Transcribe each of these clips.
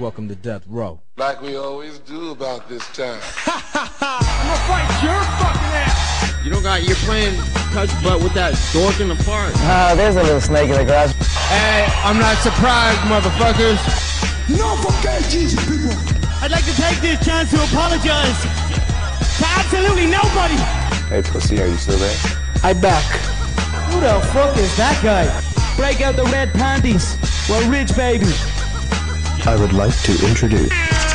Welcome to Death Row. Like we always do about this time. Ha ha ha! I'm gonna fight your fucking ass. You don't got, you're playing touch butt with that dork in the park. Ah, there's a little snake in the grass. Hey, I'm not surprised, motherfuckers. No fucking Jesus, people. I'd like to take this chance to apologize to absolutely nobody. Hey, pussy, are you still there? I back. Who the fuck is that guy? Break out the red panties. We're rich, baby. I would like to introduce.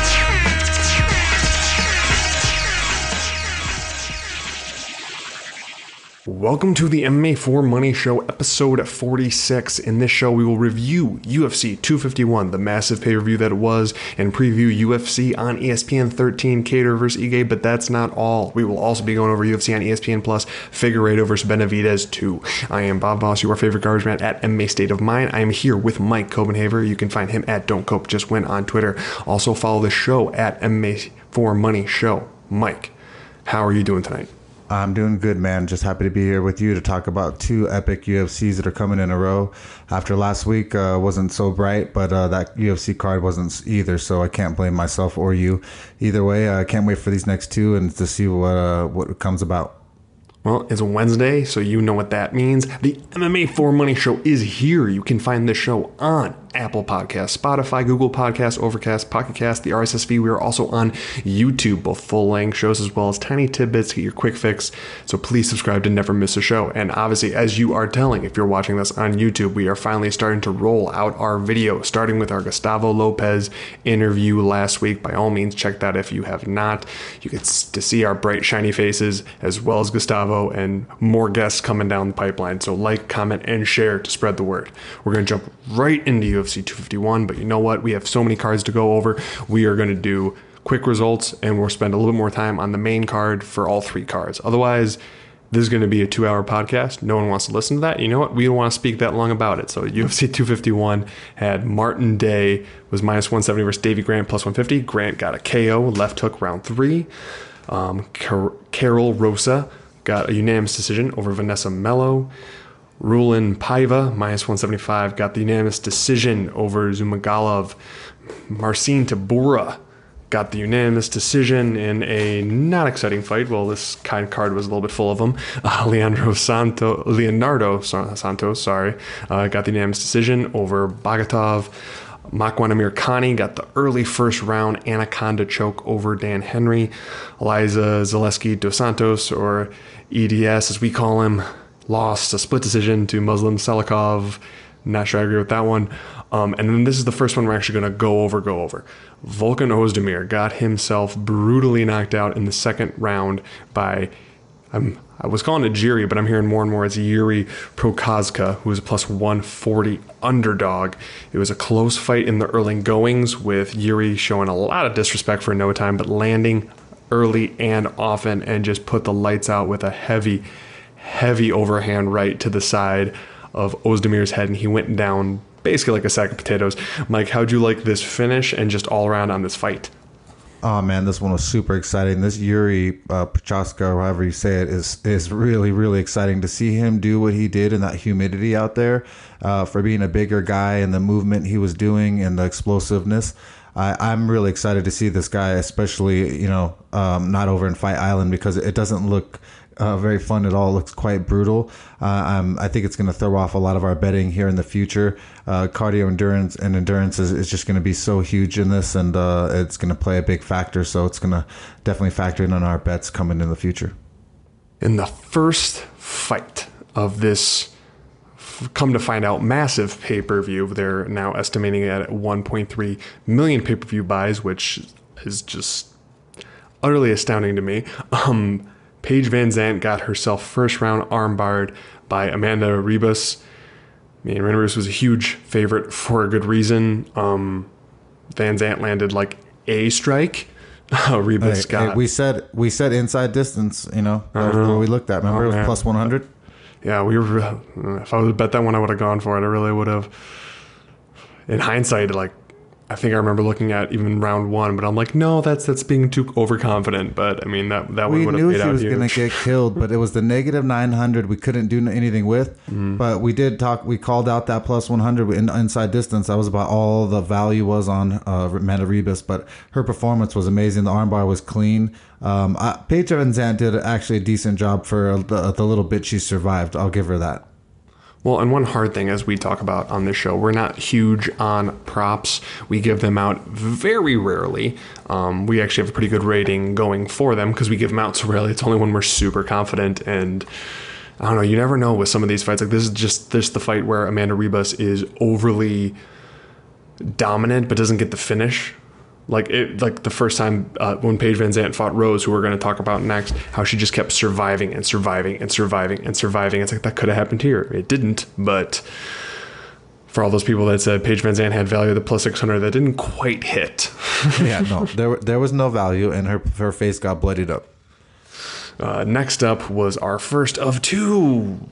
Welcome to the MMA4 Money Show, episode 46. In this show, we will review UFC 251, the massive pay per view that it was, and preview UFC on ESPN 13, Kattar vs. Ige. But that's not all. We will also be going over UFC on ESPN Plus, Figueiredo vs. Benavidez 2. I am Bob Voss, your favorite garbage man at MMA State of Mind. I am here with Mike Copenhaver. You can find him at Don't Cope Just Win on Twitter. Also, follow the show at MMA4 Money Show. Mike, how are you doing tonight? I'm doing good, man. Just happy to be here with you to talk about two epic UFCs that are coming in a row. After last week uh, wasn't so bright, but uh, that UFC card wasn't either, so I can't blame myself or you. Either way, I can't wait for these next two and to see what uh, what comes about. Well, it's a Wednesday, so you know what that means. The MMA for Money Show is here. You can find this show on Apple Podcasts, Spotify, Google Podcasts, Overcast, Pocket Cast, the RSS feed. We are also on YouTube, both full length shows as well as tiny tidbits. Get your quick fix. So please subscribe to never miss a show. And obviously, as you are telling, if you're watching this on YouTube, we are finally starting to roll out our video, starting with our Gustavo Lopez interview last week. By all means, check that if you have not. You get to see our bright, shiny faces as well as Gustavo and more guests coming down the pipeline. So like, comment, and share to spread the word. We're going to jump right into UFC 251, but you know what? We have so many cards to go over. We are going to do quick results and we'll spend a little bit more time on the main card for all three cards. Otherwise, this is going to be a two hour podcast. No one wants to listen to that. You know what? We don't want to speak that long about it. So UFC 251 had Martin Day was minus 170 versus Davey Grant plus 150. Grant got a KO, left hook round three. Um, Car- Karol Rosa got a unanimous decision over Vanessa Melo. Raulian Paiva, minus 175, got the unanimous decision over Zhumagulov. Marcin Tybura got the unanimous decision in a not exciting fight. Well, this kind card was a little bit full of them. Uh, Leandro Santo, Leonardo Santos, sorry, uh, got the unanimous decision over Bogatov. Makwan Amirkhani got the early first round anaconda choke over Dan Henry. Elizeu Zaleski dos Santos, or EDS as we call him, lost a split decision to Muslim Salikhov. Not sure I agree with that one. Um, and then this is the first one we're actually going to go over, go over. Volkan Oezdemir got himself brutally knocked out in the second round by, um, I was calling it Jiri, but I'm hearing more and more it's Yuri Prochazka, who was a plus 140 underdog. It was a close fight in the early goings with Yuri showing a lot of disrespect for no time, but landing early and often and just put the lights out with a heavy, heavy overhand right to the side of Oezdemir's head, and he went down basically like a sack of potatoes. Mike, how'd you like this finish and just all around on this fight? Oh man, this one was super exciting. This Yuri uh, Prochazka, or however you say it, is is really really exciting to see him do what he did in that humidity out there. Uh, for being a bigger guy and the movement he was doing and the explosiveness. I, I'm really excited to see this guy, especially you know um, not over in Fight Island because it doesn't look uh, very fun at all. It looks quite brutal. Uh, I think it's going to throw off a lot of our betting here in the future. Uh, cardio endurance and endurance is, is just going to be so huge in this, and uh, it's going to play a big factor. So it's going to definitely factor in on our bets coming in the future. In the first fight of this, come to find out, massive pay per view, they're now estimating it at 1.3 million pay per view buys, which is just utterly astounding to me. Um, Paige VanZant got herself first round armbarred by Amanda Ribas. I mean, Amanda Ribas was a huge favorite for a good reason. Um, VanZant landed like a strike. Ribas Hey, got hey, we said we said inside distance. You know, that was what we looked at. Remember, Oh, it was plus one hundred. Yeah, we were. If I would have bet that one, I would have gone for it. I really would have. In hindsight, like I think I remember looking at even round one, but I'm like, no, that's that's being too overconfident. But I mean, that that one we would have knew paid she out was going to get killed, but it was the negative 900 we couldn't do anything with. Mm-hmm. But we did talk, we called out that plus 100 in inside distance. That was about all the value was on uh, Amanda Ribas, but her performance was amazing. The armbar was clean. Um, I, Paige VanZant did actually a decent job for the, the little bit she survived. I'll give her that. Well, and one hard thing, as we talk about on this show, we're not huge on props. We give them out very rarely. Um, we actually have a pretty good rating going for them because we give them out so rarely. It's only when we're super confident and. I don't know. You never know with some of these fights. Like this is just this the fight where Amanda Ribas is overly dominant but doesn't get the finish. Like it, like the first time uh, when Paige VanZant fought Rose, who we're going to talk about next, how she just kept surviving and surviving and surviving and surviving. It's like that could have happened here. It didn't, but for all those people that said Paige VanZant had value, the plus six hundred that didn't quite hit. yeah, no, there there was no value, and her her face got bloodied up. Uh, next up was our first of two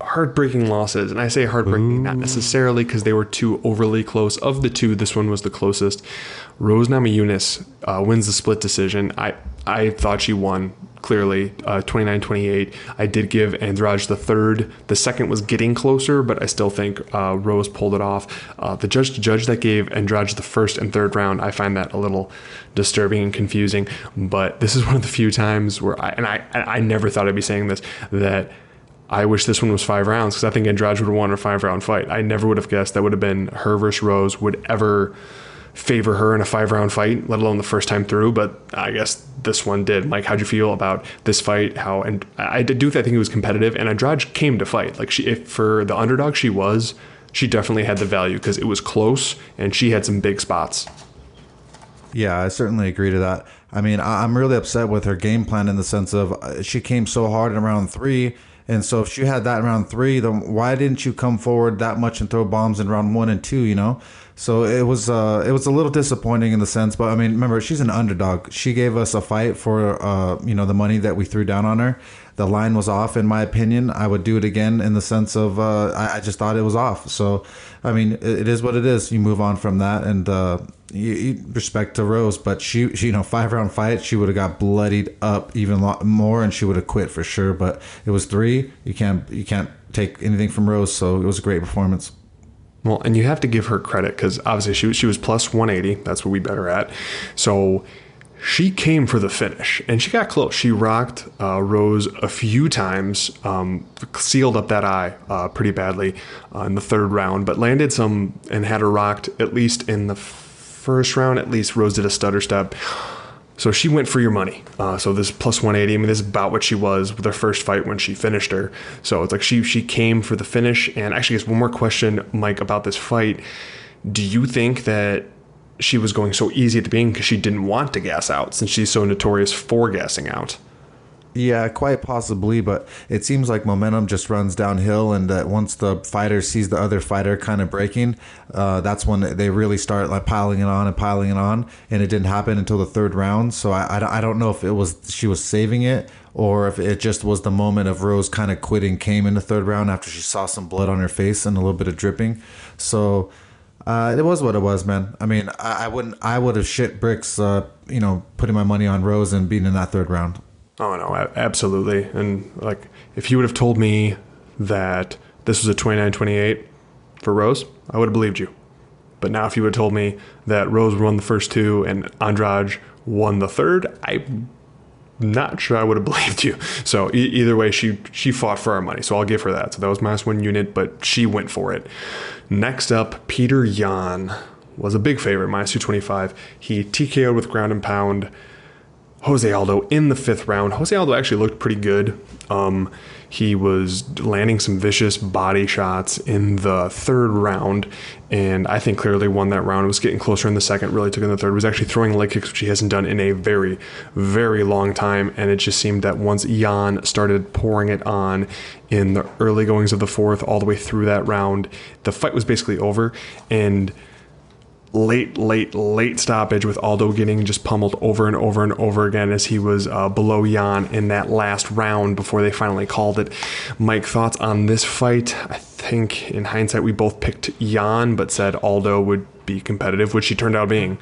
heartbreaking losses. And I say heartbreaking not necessarily because they were two overly close. Of the two, this one was the closest. Rose Namajunas uh, wins the split decision. I, I thought she won clearly uh, 29-28 i did give andrade the third the second was getting closer but i still think uh, rose pulled it off uh, the judge to judge that gave andrade the first and third round i find that a little disturbing and confusing but this is one of the few times where i and i i never thought i'd be saying this that I wish this one was five rounds because I think Andrade would have won a five round fight. I never would have guessed that would have been her versus Rose would ever favor her in a five round fight, let alone the first time through. But I guess this one did. Mike, how'd you feel about this fight? How and I do think it was competitive, and Andrade came to fight. Like she, if for the underdog she was, she definitely had the value because it was close and she had some big spots. Yeah, I certainly agree to that. I mean, I'm really upset with her game plan in the sense of uh, she came so hard in round three. And so if she had that in round three, then why didn't you come forward that much and throw bombs in round one and two, you know? So it was uh, it was a little disappointing in the sense, but I mean, remember she's an underdog. She gave us a fight for uh, you know the money that we threw down on her. The line was off, in my opinion. I would do it again in the sense of uh, I, I just thought it was off. So I mean, it, it is what it is. You move on from that, and uh, you, you respect to Rose, but she, she you know five round fight, she would have got bloodied up even more, and she would have quit for sure. But it was three. You can't you can't take anything from Rose, so it was a great performance. Well, and you have to give her credit because obviously she she was plus 180. That's what we bet her at. So she came for the finish and she got close. She rocked uh, Rose a few times, um, sealed up that eye uh, pretty badly uh, in the third round, but landed some and had her rocked at least in the first round. At least Rose did a stutter step. So she went for your money. Uh, so this plus 180. I mean, this is about what she was with her first fight when she finished her. So it's like she she came for the finish. And actually, just one more question, Mike, about this fight. Do you think that she was going so easy at the beginning because she didn't want to gas out, since she's so notorious for gassing out? Yeah, quite possibly, but it seems like momentum just runs downhill, and that once the fighter sees the other fighter kind of breaking, uh, that's when they really start like piling it on and piling it on, and it didn't happen until the third round. So I, I, I don't know if it was she was saving it or if it just was the moment of Rose kind of quitting came in the third round after she saw some blood on her face and a little bit of dripping. So uh, it was what it was, man. I mean, I, I wouldn't, I would have shit bricks, uh, you know, putting my money on Rose and being in that third round. Oh no, absolutely. And like, if you would have told me that this was a 29-28 for Rose, I would have believed you. But now, if you would have told me that Rose won the first two and Andrade won the third, I'm not sure I would have believed you. So e- either way, she she fought for our money. So I'll give her that. So that was minus one unit, but she went for it. Next up, Peter Yan was a big favorite, minus 225. He TKO'd with ground and pound. Jose Aldo in the fifth round. Jose Aldo actually looked pretty good. Um, he was landing some vicious body shots in the third round, and I think clearly won that round. It was getting closer in the second, really took in the third. Was actually throwing leg kicks, which he hasn't done in a very, very long time. And it just seemed that once Yan started pouring it on in the early goings of the fourth, all the way through that round, the fight was basically over. And late, late, late stoppage with Aldo getting just pummeled over and over and over again as he was uh, below Yan in that last round before they finally called it. Mike, thoughts on this fight? I think in hindsight we both picked Yan, but said Aldo would be competitive, which he turned out being.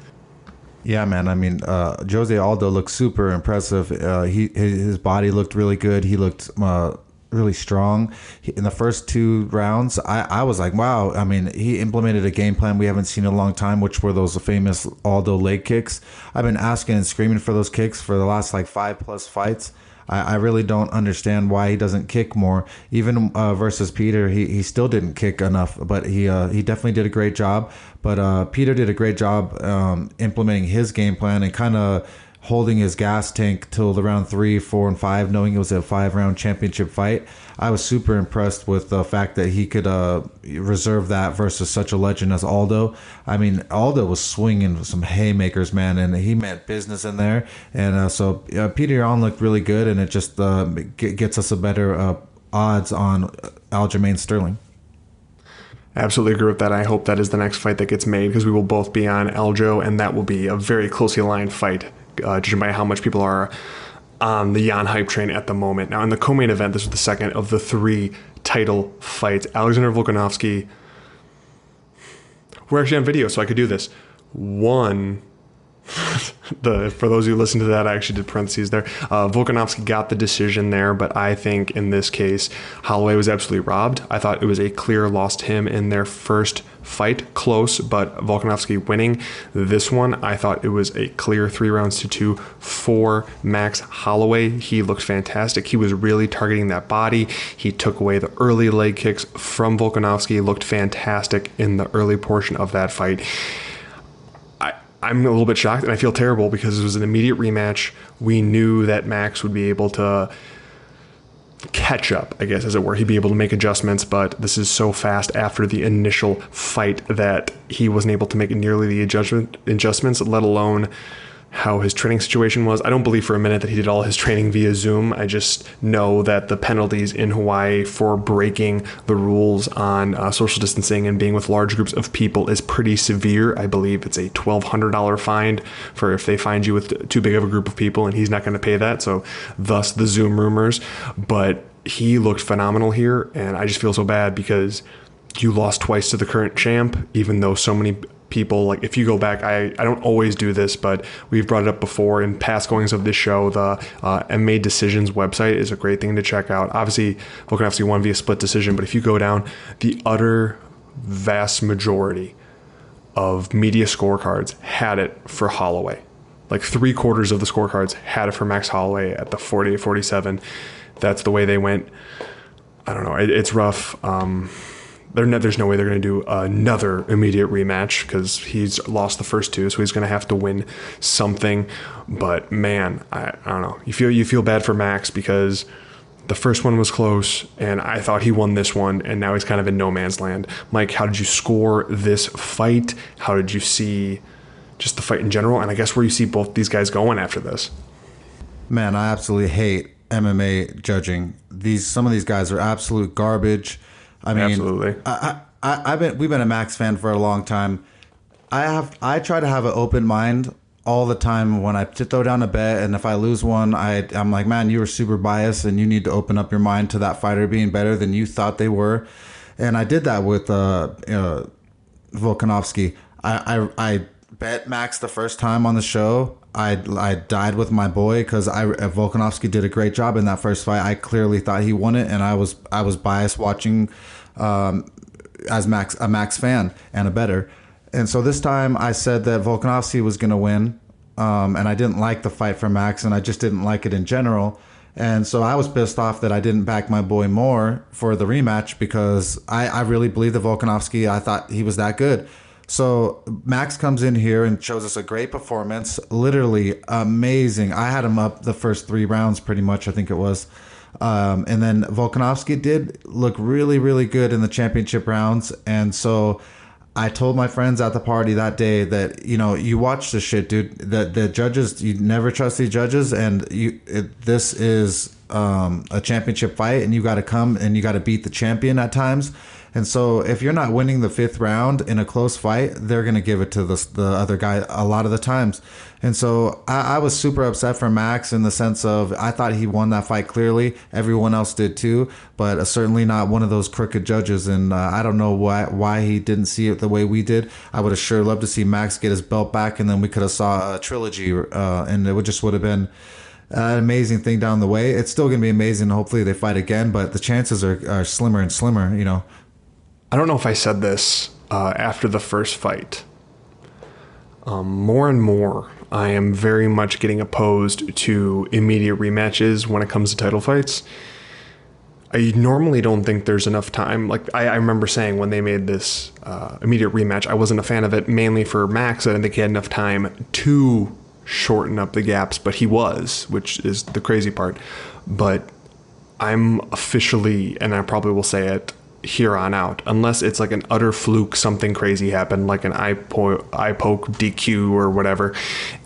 Yeah, man. I mean, uh, Jose Aldo looked super impressive. Uh, he his, body looked really good. He looked uh, really strong in the first two rounds. I, I was like, wow. I mean, he implemented a game plan we haven't seen in a long time, which were those famous Aldo leg kicks. I've been asking and screaming for those kicks for the last like five plus fights. I, I really don't understand why he doesn't kick more. Even uh, versus Peter, he, he still didn't kick enough, but he uh, he definitely did a great job. But uh, Peter did a great job um, implementing his game plan and kind of holding his gas tank till the round three, four, and five, knowing it was a five round championship fight. I was super impressed with the fact that he could uh, reserve that versus such a legend as Aldo. I mean, Aldo was swinging some haymakers, man, and he meant business in there. And uh, so uh, Peter Yan looked really good, and it just uh, gets us a better uh, odds on Aljamain Sterling. Absolutely agree with that. I hope that is the next fight that gets made because we will both be on Aljo, and that will be a very closely aligned fight, uh, judging by how much people are on the Yan hype train at the moment. Now, in the co-main event, this was the second of the three title fights. Alexander Volkanovski. We're actually on video, so I could do this. One the for those who listen to that, I actually did parentheses there. Uh, Volkanovski got the decision there, but I think in this case, Holloway was absolutely robbed. I thought it was a clear loss to him in their first fight, close, but Volkanovski winning. This one, I thought it was a clear three rounds to two for Max Holloway. He looked fantastic. He was really targeting that body. He took away the early leg kicks from Volkanovski. Looked fantastic in the early portion of that fight. I'm a little bit shocked and I feel terrible because it was an immediate rematch. We knew that Max would be able to catch up, I guess, as it were. He'd be able to make adjustments, but this is so fast after the initial fight that he wasn't able to make nearly the adjustment, adjustments, let alone how his training situation was. I don't believe for a minute that he did all his training via Zoom. I just know that the penalties in Hawaii for breaking the rules on uh, social distancing and being with large groups of people is pretty severe. I believe it's a $1,200 fine for if they find you with too big of a group of people, and he's not going to pay that. So, thus the Zoom rumors. But he looked phenomenal here, and I just feel so bad because you lost twice to the current champ, even though so many people like if you go back I, I don't always do this but we've brought it up before in past goings of this show. The uh, MA Decisions website is a great thing to check out. Obviously Volkanovski won via split decision but if you go down the utter vast majority of media scorecards had it for Holloway. Like three quarters of the scorecards had it for Max Holloway at the 48 47 that's the way they went. I don't know. It, it's rough. Um, no, there's no way they're going to do another immediate rematch because he's lost the first two, so he's going to have to win something. But man, I, I don't know. You feel you feel bad for Max because the first one was close, and I thought he won this one, and now he's kind of in no man's land. Mike, how did you score this fight? How did you see just the fight in general? And I guess where you see both these guys going after this? Man, I absolutely hate MMA judging. These some of these guys are absolute garbage. I mean, Absolutely. I, I, I've been we've been a Max fan for a long time. I have I try to have an open mind all the time when I throw down a bet, and if I lose one, I I'm like, man, you were super biased, and you need to open up your mind to that fighter being better than you thought they were. And I did that with uh, uh, Volkanovski. I, I I bet Max the first time on the show. I I died with my boy because I Volkanovski did a great job in that first fight. I clearly thought he won it, and I was I was biased watching um, as Max a Max fan and a better. And so this time I said that Volkanovski was going to win, um, and I didn't like the fight for Max, and I just didn't like it in general. And so I was pissed off that I didn't back my boy more for the rematch because I, I really believe that Volkanovski. I thought he was that good. So Max comes in here and shows us a great performance, literally amazing. I had him up the first three rounds, pretty much. I think it was. Um, and then Volkanovski did look really, really good in the championship rounds. And so I told my friends at the party that day that you know you watch this shit, dude. That the judges, you never trust these judges, and you it, this is um, a championship fight, and you got to come and you got to beat the champion at times. And so if you're not winning the fifth round in a close fight, they're going to give it to the, the other guy a lot of the times. And so I, I was super upset for Max in the sense of I thought he won that fight clearly. Everyone else did too, but uh, certainly not one of those crooked judges. And uh, I don't know why why he didn't see it the way we did. I would have sure loved to see Max get his belt back, and then we could have saw a trilogy, uh, and it would just would have been an amazing thing down the way. It's still going to be amazing. Hopefully they fight again, but the chances are, are slimmer and slimmer. You know. I don't know if I said this uh, after the first fight. Um, more and more, I am very much getting opposed to immediate rematches when it comes to title fights. I normally don't think there's enough time. Like I, I remember saying when they made this uh, immediate rematch, I wasn't a fan of it mainly for Max. I didn't think he had enough time to shorten up the gaps, but he was, which is the crazy part. But I'm officially, and I probably will say it here on out, unless it's like an utter fluke, something crazy happened, like an eye, po- eye poke DQ or whatever.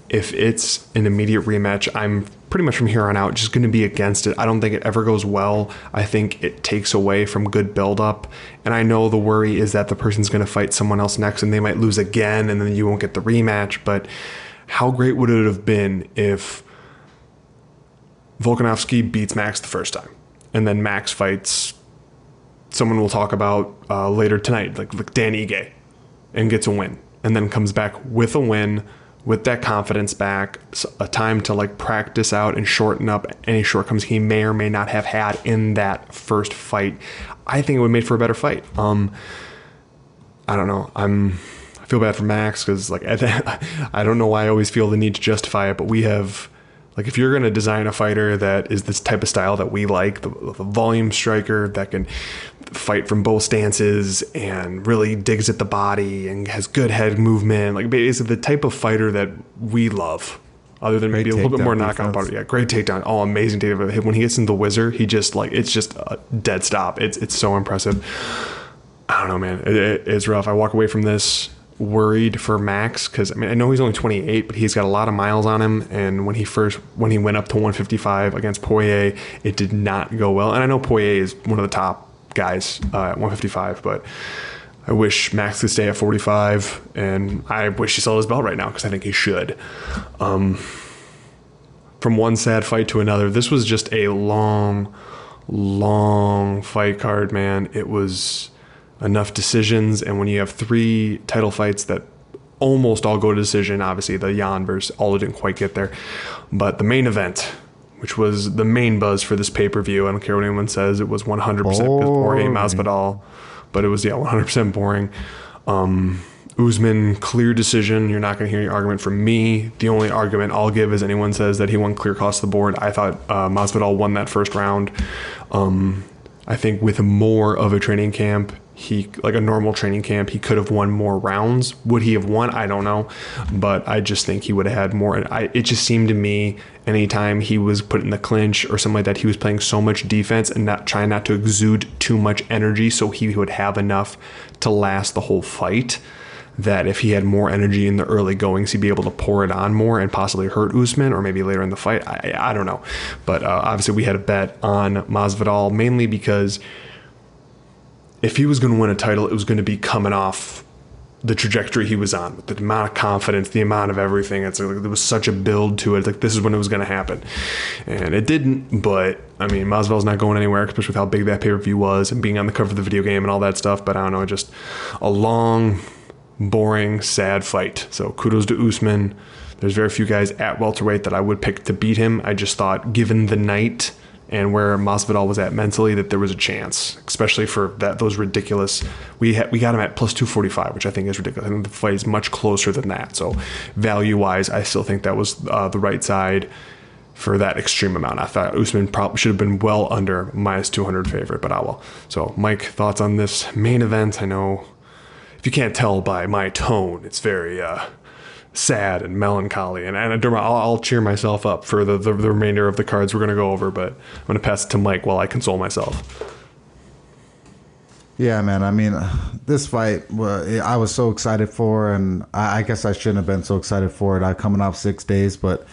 If it's an immediate rematch, I'm pretty much from here on out just going to be against it. I don't think it ever goes well. I think it takes away from good build up. And I know the worry is that the person's going to fight someone else next and they might lose again and then you won't get the rematch. But how great would it have been if Volkanovski beats Max the first time and then Max fights someone we'll talk about uh, later tonight, like, like Dan Ige, and gets a win and then comes back with a win with that confidence back, a time to like practice out and shorten up any shortcomings he may or may not have had in that first fight. I think it would make for a better fight. Um, I don't know. I'm I feel bad for Max because like I don't know why I always feel the need to justify it, but we have like if you're going to design a fighter that is this type of style that we like, the, the, volume striker that can fight from both stances and really digs at the body and has good head movement, like basically the type of fighter that we love. Other than great maybe a little bit more knockout power. Yeah, great takedown. Oh, amazing takedown. When he gets in the whizzer, he just like it's just a dead stop. It's it's so impressive. I don't know, man. It, it, it's rough. I walk away from this worried for Max because I mean I know he's only 28, but he's got a lot of miles on him. And when he first when he went up to 155 against Poirier, it did not go well. And I know Poirier is one of the top guys uh, at 155, but I wish Max could stay at 45, and I wish he sold his belt right now because I think he should. Um, from one sad fight to another, this was just a long, long fight card, man. It was enough decisions. And when you have three title fights that almost all go to decision, obviously the Yan versus all didn't quite get there, but the main event, which was the main buzz for this pay per view, I don't care what anyone says, it was 100% because Jorge Masvidal, but it was yeah 100% boring. Um, Usman, clear decision. You're not going to hear any argument from me. The only argument I'll give is anyone says that he won clear across the board. I thought uh, Masvidal won that first round. Um, I think with more of a training camp, he like a normal training camp he could have won more rounds would he have won i don't know but i just think he would have had more I, it just seemed to me anytime he was put in the clinch or something like that he was playing so much defense and not trying not to exude too much energy so he would have enough to last the whole fight that if he had more energy in the early goings, he'd be able to pour it on more and possibly hurt Usman or maybe later in the fight. I, I don't know. But uh, obviously, we had a bet on Masvidal mainly because if he was going to win a title, it was going to be coming off the trajectory he was on, with the amount of confidence, the amount of everything. It's like there was such a build to it. Like this is when it was going to happen, and it didn't. But I mean, Masvidal's not going anywhere, especially with how big that pay per view was and being on the cover of the video game and all that stuff. But I don't know, just a long, boring, sad fight. So kudos to Usman. There's very few guys at welterweight that I would pick to beat him. I just thought, given the night and where Masvidal was at mentally that there was a chance, especially for that those ridiculous. We ha- we got him at plus two forty five, which I think is ridiculous. I think the fight is much closer than that. So value wise, I still think that was uh, the right side for that extreme amount. I thought Usman probably should have been well under minus two hundred favorite, but I will. So Mike, thoughts on this main event? I know if you can't tell by my tone, it's very. Uh, sad and melancholy. And, and I'll, I'll cheer myself up for the, the, the remainder of the cards we're going to go over, but I'm going to pass it to Mike while I console myself. Yeah, man. I mean, this fight, I was so excited for, and I guess I shouldn't have been so excited for it. I coming off six days, but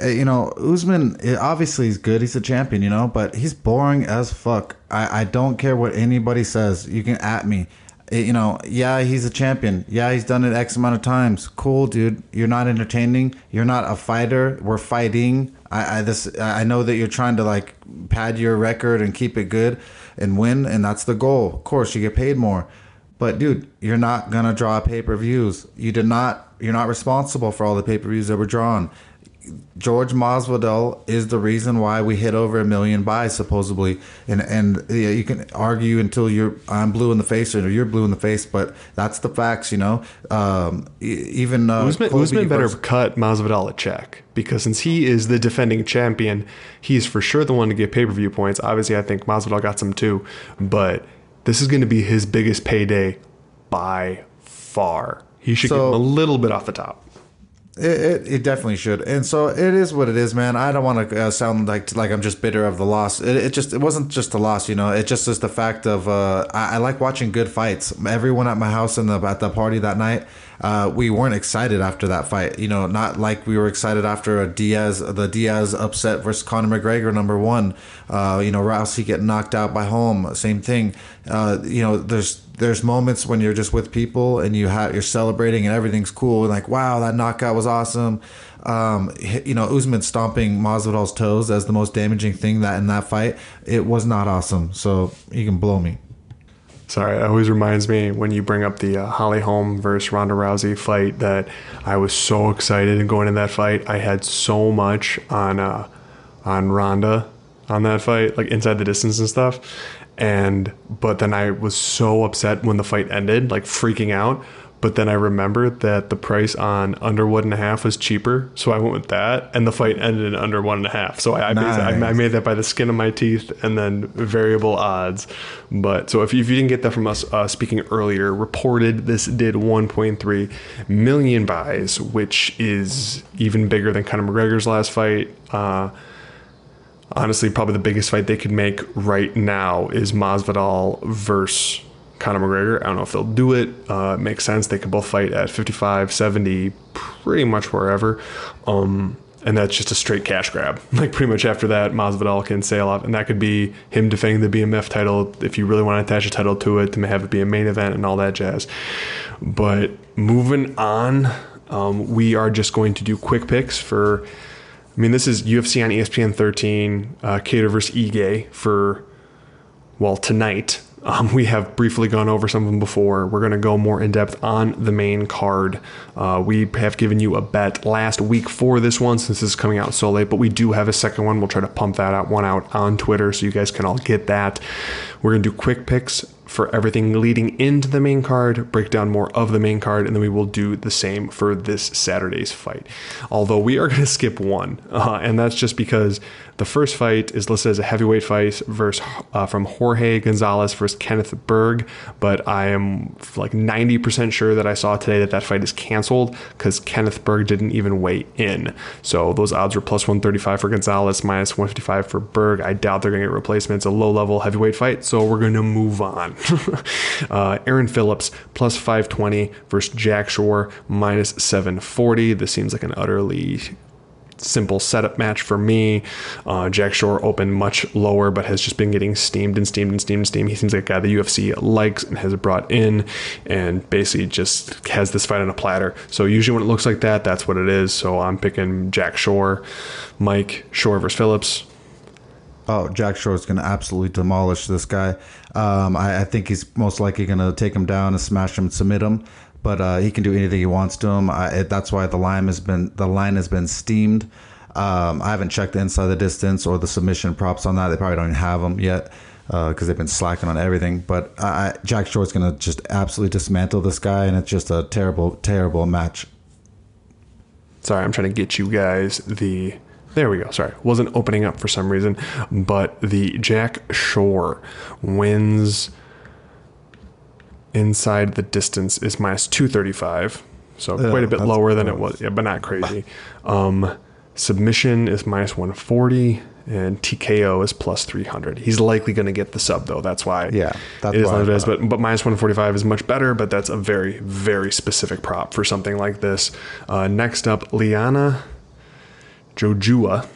Uh, You know, Usman eh, obviously he's good. He's a champion, you know, but he's boring as fuck. I, I don't care what anybody says. You can at me. You know, yeah, he's a champion. Yeah, he's done it X amount of times. Cool, dude. You're not entertaining. You're not a fighter. We're fighting. I, I this I know that you're trying to like pad your record and keep it good and win, and that's the goal. Of course, you get paid more. But dude, you're not gonna draw pay per views. You did not. You're not responsible for all the pay per views that were drawn. George Masvidal is the reason why we hit over a million buys supposedly, and and yeah, you can argue until you're I'm blue in the face or you're blue in the face, but that's the facts, you know. Um, even uh, Usman, Usman better versus- cut Masvidal a check because since he is the defending champion, he's for sure the one to get pay per view points. Obviously, I think Masvidal got some too, but this is going to be his biggest payday by far. He should So- get a little bit off the top. It, it, it definitely should, and so it is what it is, man. I don't want to uh, sound like like I'm just bitter of the loss. It, it just it wasn't just a loss, you know. It just is the fact of uh, I, I like watching good fights. Everyone at my house and the at the party that night, uh, we weren't excited after that fight. You know, not like we were excited after a Diaz the Diaz upset versus Conor McGregor number one. Uh, you know, Rousey getting knocked out by Holm, same thing. Uh, you know, there's there's moments when you're just with people and you have you're celebrating and everything's cool and like wow that knockout was awesome um you know Usman stomping Masvidal's toes as the most damaging thing that in that fight it was not awesome so you can blow me Sorry, it always reminds me when you bring up the uh, Holly Holm versus Ronda Rousey fight that I was so excited and going in that fight. I had so much on uh, on Ronda on that fight, like inside the distance and stuff. And but then I was so upset when the fight ended, like freaking out. But then I remembered that the price on under one and a half was cheaper, so I went with that, and the fight ended in under one and a half. So I, I, basically- I, I made that by the skin of my teeth and then variable odds. But so if you, if you didn't get that from us uh, speaking earlier, reported this did 1.3 million buys, which is even bigger than Conor McGregor's last fight. Uh, honestly, probably the biggest fight they could make right now is Masvidal versus Conor McGregor. I don't know if they'll do it. Uh, it makes sense. They could both fight at 55, 70, pretty much wherever. Um, and that's just a straight cash grab. Like pretty much after that, Masvidal can sail off, and that could be him defending the BMF title if you really want to attach a title to it to have it be a main event and all that jazz. But moving on, um, we are just going to do quick picks for. I mean, this is UFC on ESPN 13, uh, Kattar versus Ige for well tonight. Um, we have briefly gone over some of them before. We're going to go more in depth on the main card. Uh, we have given you a bet last week for this one since this is coming out so late, but we do have a second one. We'll try to pump that out one out on Twitter so you guys can all get that. We're going to do quick picks for everything leading into the main card, break down more of the main card, and then we will do the same for this Saturday's fight. Although we are going to skip one, uh, and that's just because the first fight is listed as a heavyweight fight versus uh, from Jorge Gonzalez versus Kenneth Berg, but I am like 90% sure that I saw today that that fight is canceled because Kenneth Berg didn't even weigh in. So those odds were plus 135 for Gonzalez, minus 155 for Berg. I doubt they're going to get replacements. A low level heavyweight fight, so we're going to move on. uh, Aaron Phillips plus 520 versus Jack Shore minus 740. This seems like an utterly simple setup match for me. Uh, Jack Shore opened much lower, but has just been getting steamed and steamed and steamed and steamed. He seems like a guy the UFC likes and has brought in, and basically just has this fight on a platter. So usually when it looks like that, that's what it is. So I'm picking Jack Shore, Mike Shore versus Phillips. Oh, Jack Shore is going to absolutely demolish this guy. Um, I, I think he's most likely going to take him down and smash him, and submit him. But uh, he can do anything he wants to him. I, it, that's why the line has been the line has been steamed. Um, I haven't checked the inside the distance or the submission props on that. They probably don't have them yet because they've been slacking on everything. But I, Jack Shore is going to just absolutely dismantle this guy, and it's just a terrible, terrible match. Sorry, I'm trying to get you guys the. There we go. Sorry, wasn't opening up for some reason, but the Jack Shore wins inside the distance is minus 235, so quite a bit lower than it was. Yeah, but not crazy. Um, submission is minus 140, and TKO is plus 300. He's likely going to get the sub though. That's why. Yeah, that's it is what it is. But but minus 145 is much better. But that's a very very specific prop for something like this. Uh, next up, Liana Jojua.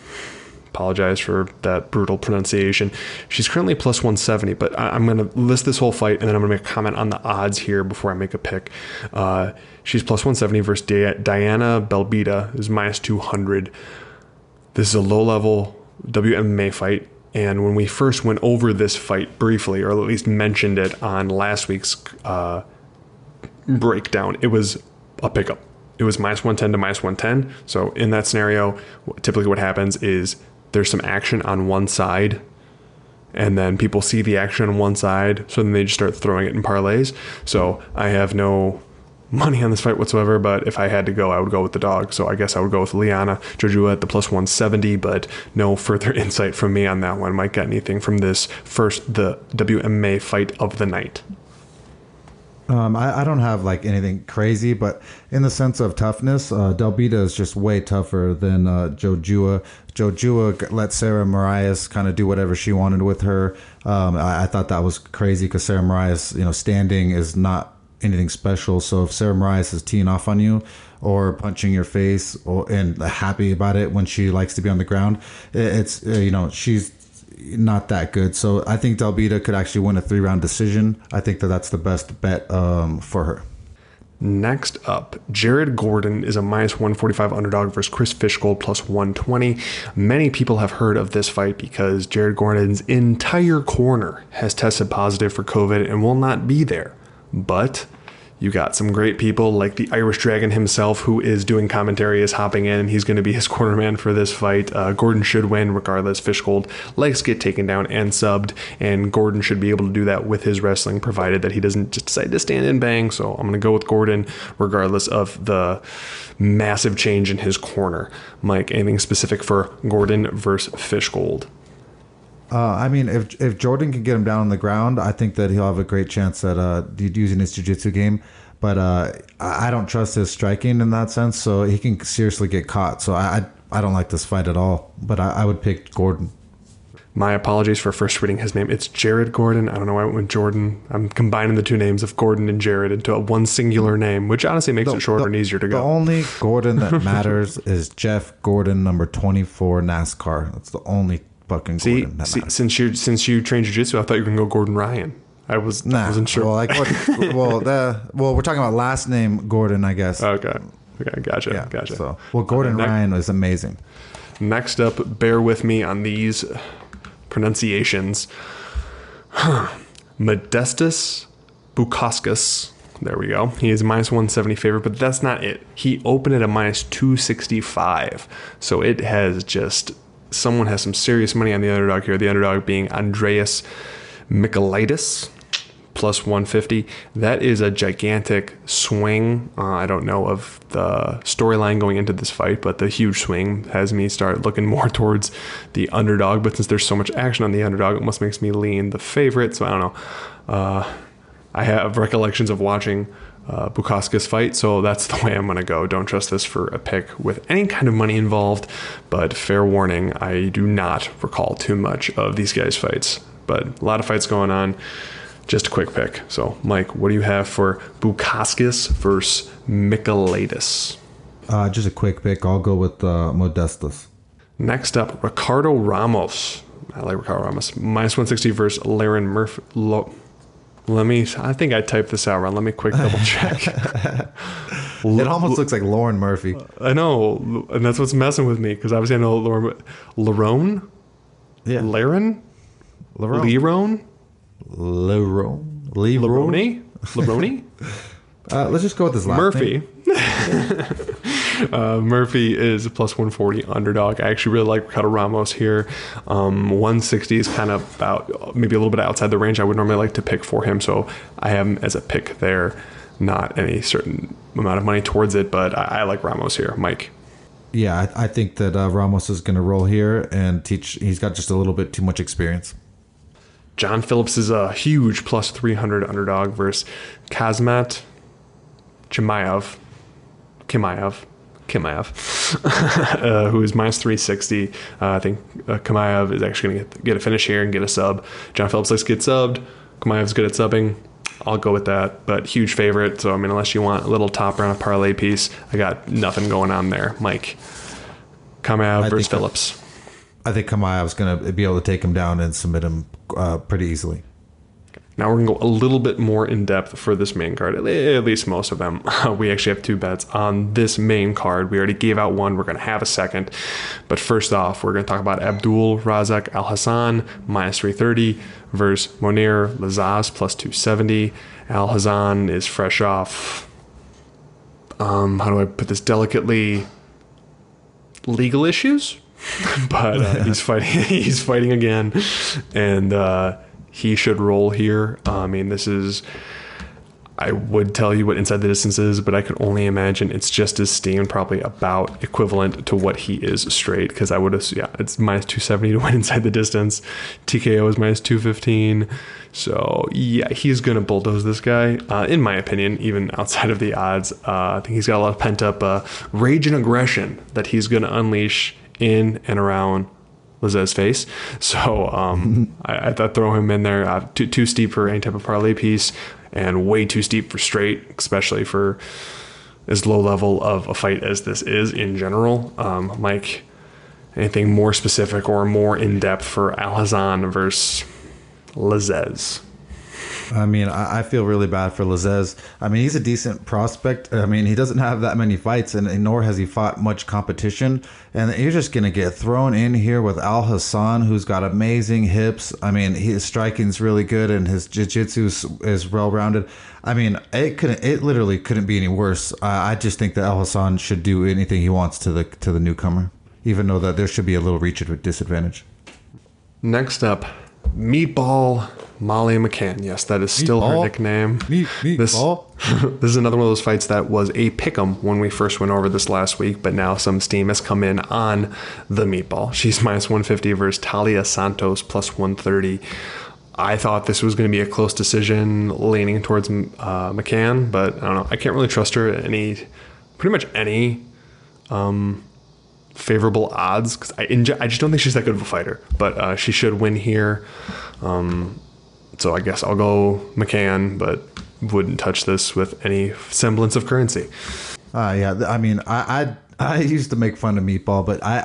Apologize for that brutal pronunciation. She's currently plus 170, but I, am going to list this whole fight and then I'm going to make a comment on the odds here before I make a pick. Uh, she's plus 170 versus Di- Diana Belbita, who's minus 200. This is a low level WMMA fight. And when we first went over this fight briefly, or at least mentioned it on last week's uh, breakdown, it was a pickup. It was minus 110 to minus 110. So in that scenario, typically what happens is there's some action on one side and then people see the action on one side so then they just start throwing it in parlays. So i have no money on this fight whatsoever but if i had to go i would go with the dog. So i guess i would go with liana jojua at the plus 170 but no further insight from me on that one. Might get anything from this first the wma fight of the night Um, I, I don't have like anything crazy, but in the sense of toughness, uh, Belbita is just way tougher than uh, Jojua. Jojua let Sarah Moras kind of do whatever she wanted with her. Um, I, I thought that was crazy because Sarah Moras, you know, standing is not anything special. So if Sarah Moras is teeing off on you or punching your face or and happy about it when she likes to be on the ground, it, it's uh, you know she's not that good. So I think Belbita could actually win a three round decision. I think that that's the best bet um, for her. Next up, Jared Gordon is a minus 145 underdog versus Chris Fishgold plus 120. Many people have heard of this fight because Jared Gordon's entire corner has tested positive for COVID and will not be there. But you got some great people like the Irish Dragon himself, who is doing commentary, is hopping in. And he's going to be his cornerman for this fight. Uh, Gordon should win regardless. Fishgold likes get taken down and subbed, and Gordon should be able to do that with his wrestling, provided that he doesn't just decide to stand and bang. So I'm going to go with Gordon, regardless of the massive change in his corner. Mike, anything specific for Gordon versus Fishgold? Uh, I mean, if if Jordan can get him down on the ground, I think that he'll have a great chance at uh, using his jiu-jitsu game. But uh, I don't trust his striking in that sense, so he can seriously get caught. So I I, I don't like this fight at all. But I, I would pick Gordon. My apologies for first reading his name. It's Jared Gordon. I don't know why I went with Jordan. I'm combining the two names of Gordon and Jared into a one singular name, which honestly makes it shorter and easier to The go. The only Gordon that matters is Jeff Gordon, number twenty-four NASCAR. That's the only fucking See, Gordon see since you since you trained jiu-jitsu, I thought you were gonna go Gordon Ryan. I was I wasn't sure. Well, like, what, well, the, well, we're talking about last name Gordon, I guess. okay, okay, gotcha, yeah, gotcha. So, well, uh, Gordon Okay, Ryan was amazing. Next up, bear with me on these pronunciations. Modestas Bukauskas. There we go. He is minus 170 favorite, but that's not it. He opened at a minus 265. So it has just, someone has some serious money on the underdog here. The underdog being Andreas Michailidis plus 150. That is a gigantic swing. Uh, I don't know of the storyline going into this fight, but the huge swing has me start looking more towards the underdog. But since there's so much action on the underdog, it almost makes me lean the favorite. So I don't know. Uh, I have recollections of watching uh, Bukowski's fight, so that's the way I'm going to go. Don't trust this for a pick with any kind of money involved, but fair warning, I do not recall too much of these guys' fights. But a lot of fights going on. Just a quick pick. So, Mike, what do you have for Bukowskis versus Michailidis? Uh, just a quick pick. I'll go with uh, Modestas. Next up, Ricardo Ramos. I like Ricardo Ramos. Minus 160 versus Laren Murphy. Lo- let me, I think I typed this out wrong. Let me quick double check. It almost looks like Lauren Murphy. I know, and that's what's messing with me because obviously I know Lauren, Larone, Yeah, Laren, Lerone. Lerone, Lerone. Lerone. Larone, Larone, Uh, let's just go with his last Murphy. uh, Murphy is a plus 140 underdog. I actually really like Ricardo Ramos here. Um, 160 is kind of about maybe a little bit outside the range I would normally like to pick for him, so I have him as a pick there. Not any certain amount of money towards it, but I, I like Ramos here. Mike. Yeah, I, I think that uh, Ramos is going to roll here and teach. He's got just a little bit too much experience. John Phillips is a huge plus 300 underdog versus Khamzat Chimaev. Kimaev. Kimaev, uh, who is minus 360. Uh, I think uh, Kamaev is actually going to get, get a finish here and get a sub. John Phillips likes to get subbed. Kamaev's good at subbing. I'll go with that, but huge favorite. So, I mean, unless you want a little top round parlay piece, I got nothing going on there. Mike. Kamaev I versus Phillips. I think Kamaev's going to be able to take him down and submit him uh, pretty easily. Now we're gonna go a little bit more in depth for this main card. At least most of them. we actually have two bets on this main card. We already gave out one. We're gonna have a second, but first off, we're gonna talk about Abdul Razak Al Hassan minus three thirty versus Mounir Lazzez plus two seventy. Al Hassan is fresh off. Um, how do I put this delicately? Legal issues, but uh, he's fighting. he's fighting again, and. Uh, he should roll here. Uh, I mean, this is. I would tell you what inside the distance is, but I could only imagine it's just as steam, probably about equivalent to what he is straight. Because I would have, yeah, it's minus 270 to win inside the distance. TKO is minus 215. So, yeah, he's going to bulldoze this guy, uh, in my opinion, even outside of the odds. Uh, I think he's got a lot of pent up uh, rage and aggression that he's going to unleash in and around Lazzez's face. So um, I, I thought throw him in there. Uh, too, too steep for any type of parlay piece, and way too steep for straight, especially for as low level of a fight as this is in general. Um, Mike, anything more specific or more in depth for Alhassan versus Lazzez? I mean, I, I feel really bad for Lazzez. I mean, he's a decent prospect. I mean, he doesn't have that many fights, and, nor has he fought much competition. And you're just gonna get thrown in here with Alhassan, who's got amazing hips. I mean, his striking's really good, and his jiu-jitsu is, is well-rounded. I mean, it couldn't. It literally couldn't be any worse. I, I just think that Alhassan should do anything he wants to the to the newcomer, even though that there should be a little reach at disadvantage. Next up, Meatball Molly McCann. Yes, that is still her nickname. Meat- This, Meatball. this is another one of those fights that was a pick'em when we first went over this last week, but now some steam has come in on the Meatball. She's minus 150 versus Taila Santos plus 130. I thought this was going to be a close decision, leaning towards uh, McCann, but I don't know. I can't really trust her any, pretty much any um, favorable odds because I, in, I just don't think she's that good of a fighter. But uh, she should win here. Um, so I guess I'll go McCann, but wouldn't touch this with any semblance of currency. Uh, yeah, I mean, I, I I used to make fun of Meatball, but I,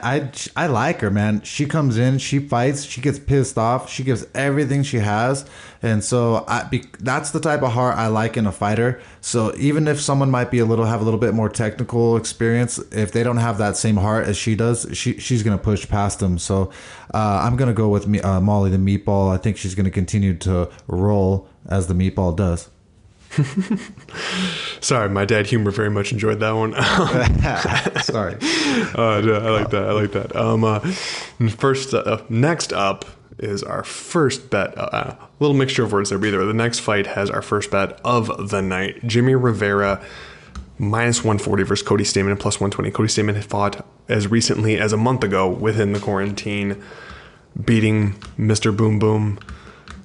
I I like her, man. She comes in, she fights, she gets pissed off, she gives everything she has, and so I be, that's the type of heart I like in a fighter. So even if someone might be a little have a little bit more technical experience, if they don't have that same heart as she does, she she's gonna push past them. So uh, I'm gonna go with me, uh, Molly the Meatball. I think she's gonna continue to roll as the Meatball does. Sorry, my dad humor very much enjoyed that one. Sorry. uh, I like that. I like that. Um, uh, first, uh, next up is our first bet. Uh, a little mixture of words there, but either the next fight has our first bet of the night. Jimmy Rivera minus 140 versus Cody Stamann plus 120. Cody Stamann had fought as recently as a month ago within the quarantine, beating Mr. Boom Boom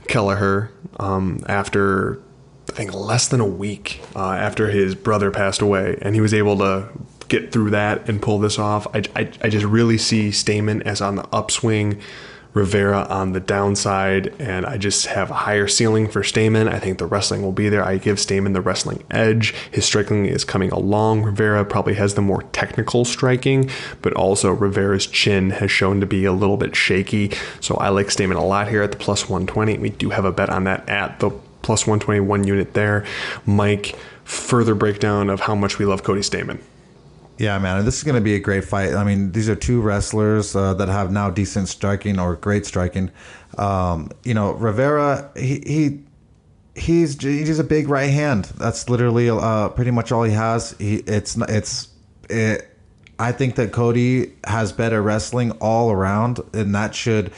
Kelleher um, after I think less than a week uh, after his brother passed away, and he was able to get through that and pull this off. I, I, I just really see Stamann as on the upswing, Rivera on the downside, and I just have a higher ceiling for Stamann. I think the wrestling will be there. I give Stamann the wrestling edge. His striking is coming along. Rivera probably has the more technical striking, but also Rivera's chin has shown to be a little bit shaky. So I like Stamann a lot here at the plus 120. We do have a bet on that at the plus 121 unit there. Mike, further breakdown of how much we love Cody Stamann. Yeah, man, this is going to be a great fight. I mean, these are two wrestlers uh, that have now decent striking or great striking. Um, you know, Rivera, he, he he's he's a big right hand. That's literally uh, pretty much all he has. He it's it's it. I think that Cody has better wrestling all around, and that should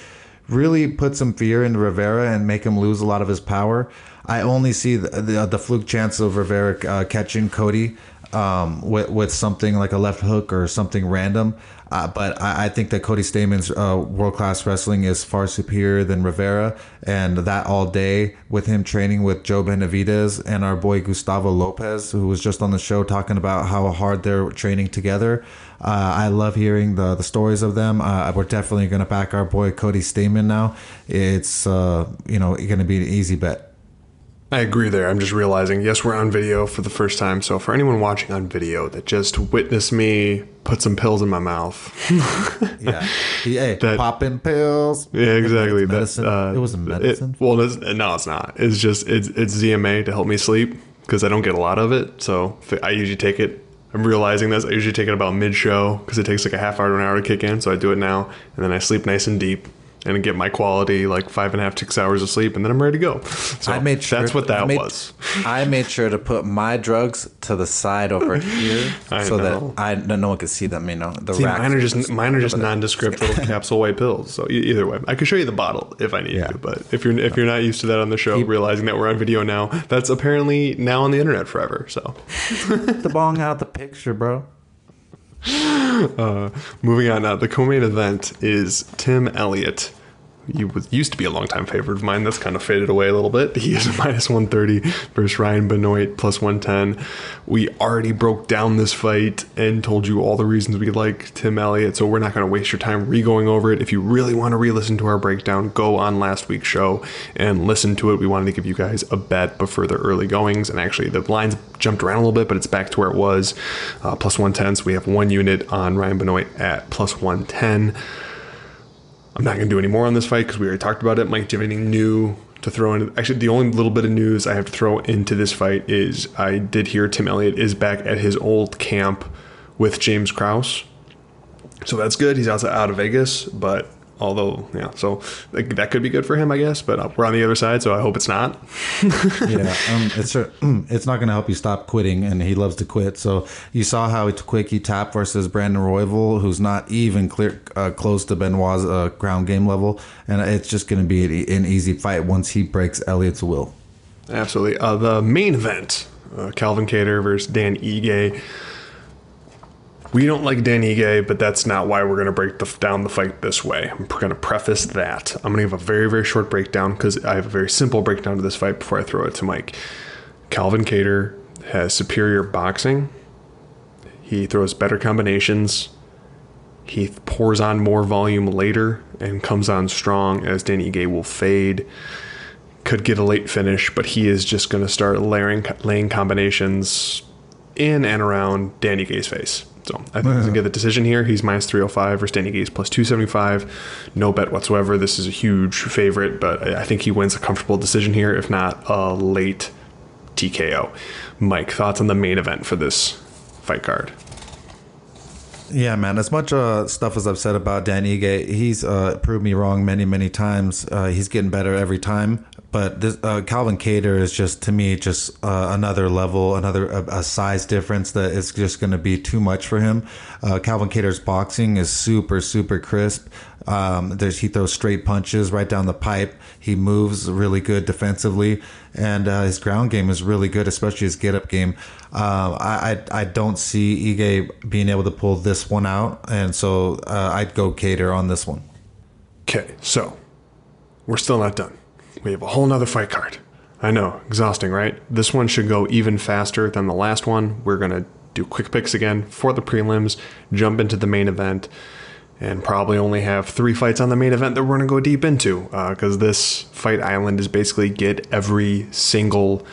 really put some fear into Rivera and make him lose a lot of his power. I only see the the, the fluke chance of Rivera uh, catching Cody um, with with something like a left hook or something random. Uh, but I, I think that Cody Stamann's uh, world class wrestling is far superior than Rivera, and that all day with him training with Joe Benavidez and our boy Gustavo Lopez, who was just on the show talking about how hard they're training together. Uh, I love hearing the the stories of them. Uh, we're definitely going to back our boy Cody Stamann now. It's uh, you know going to be an easy bet. I agree there. I'm just realizing, yes, we're on video for the first time. So for anyone watching on video that just witnessed me put some pills in my mouth. Yeah, he, hey, That- popping pills. yeah, exactly. It's That, uh, it was a medicine. It, well, it's, no, it's not. It's just it's it's ZMA to help me sleep because I don't get a lot of it. So I usually take it. I'm realizing this. I usually take it about mid show because it takes like a half hour to an hour to kick in. So I do it now, and then I sleep nice and deep. And get my quality like five and a half, six hours of sleep, and then I'm ready to go. So I made sure that's what that I made- was. I made sure to put my drugs to the side over here so know. that I no, no one could see them. You know, the See, mine are just mine are just nondescript little capsule white pills. So either way, I could show you the bottle if I need Yeah. to. But if you're if you're not used to that on the show, realizing that we're on video now, that's apparently now on the internet forever. So the bong out the picture, bro. Uh, moving on now, the co-main event is Tim Elliott. He was used to be a longtime favorite of mine. That's kind of faded away a little bit. He is minus 130 versus Ryan Benoit plus 110. We already broke down this fight and told you all the reasons we like Tim Elliott, so we're not going to waste your time re-going over it. If you really want to re-listen to our breakdown, go on last week's show and listen to it. We wanted to give you guys a bet before the early goings, and actually the lines jumped around a little bit, but it's back to where it was, uh, plus 110. So we have one unit on Ryan Benoit at plus 110. I'm not going to do any more on this fight because we already talked about it. Mike, do you have anything new to throw in? Actually, the only little bit of news I have to throw into this fight is I did hear Tim Elliott is back at his old camp with James Krause. So that's good. He's out out of Vegas, but although, yeah, so like, that could be good for him, I guess. But uh, we're on the other side, so I hope it's not. yeah, um, it's it's not going to help you stop quitting, and he loves to quit. So you saw how quick he tapped versus Brandon Royval, who's not even clear uh, close to Benoit's uh, ground game level, and it's just going to be an, an easy fight once he breaks Elliott's will. Absolutely. Uh, the main event, uh, Calvin Kattar versus Dan Ige. We don't like Dan Ige, but that's not why we're going to break the, down the fight this way. I'm going to preface that. I'm going to give a very, very short breakdown because I have a very simple breakdown to this fight before I throw it to Mike. Calvin Kattar has superior boxing. He throws better combinations. He pours on more volume later and comes on strong as Dan Ige will fade could get a late finish, but he is just going to start layering laying combinations in and around Dan Ige's face. So I think he's to get the decision here. He's minus 305 versus Dan Ige's plus 275. No bet whatsoever. This is a huge favorite, but I think he wins a comfortable decision here, if not a late TKO. Mike, thoughts on the main event for this fight card? Yeah, man. As much uh, stuff as I've said about Dan Ige, he's uh, proved me wrong many, many times. Uh, he's getting better every time. But this uh, Calvin Kattar is just to me just uh, another level, another a, a size difference that is just going to be too much for him. Uh, Calvin Kattar's boxing is super, super crisp. Um, there's he throws straight punches right down the pipe. He moves really good defensively, and uh, his ground game is really good, especially his get up game. Uh, I, I I don't see Ige being able to pull this one out, and so uh, I'd go Kattar on this one. Okay, so we're still not done. We have a whole nother fight card. I know, exhausting, right? This one should go even faster than the last one. We're gonna do quick picks again for the prelims, jump into the main event, and probably only have three fights on the main event that we're gonna go deep into. Uh, because this fight island is basically get every single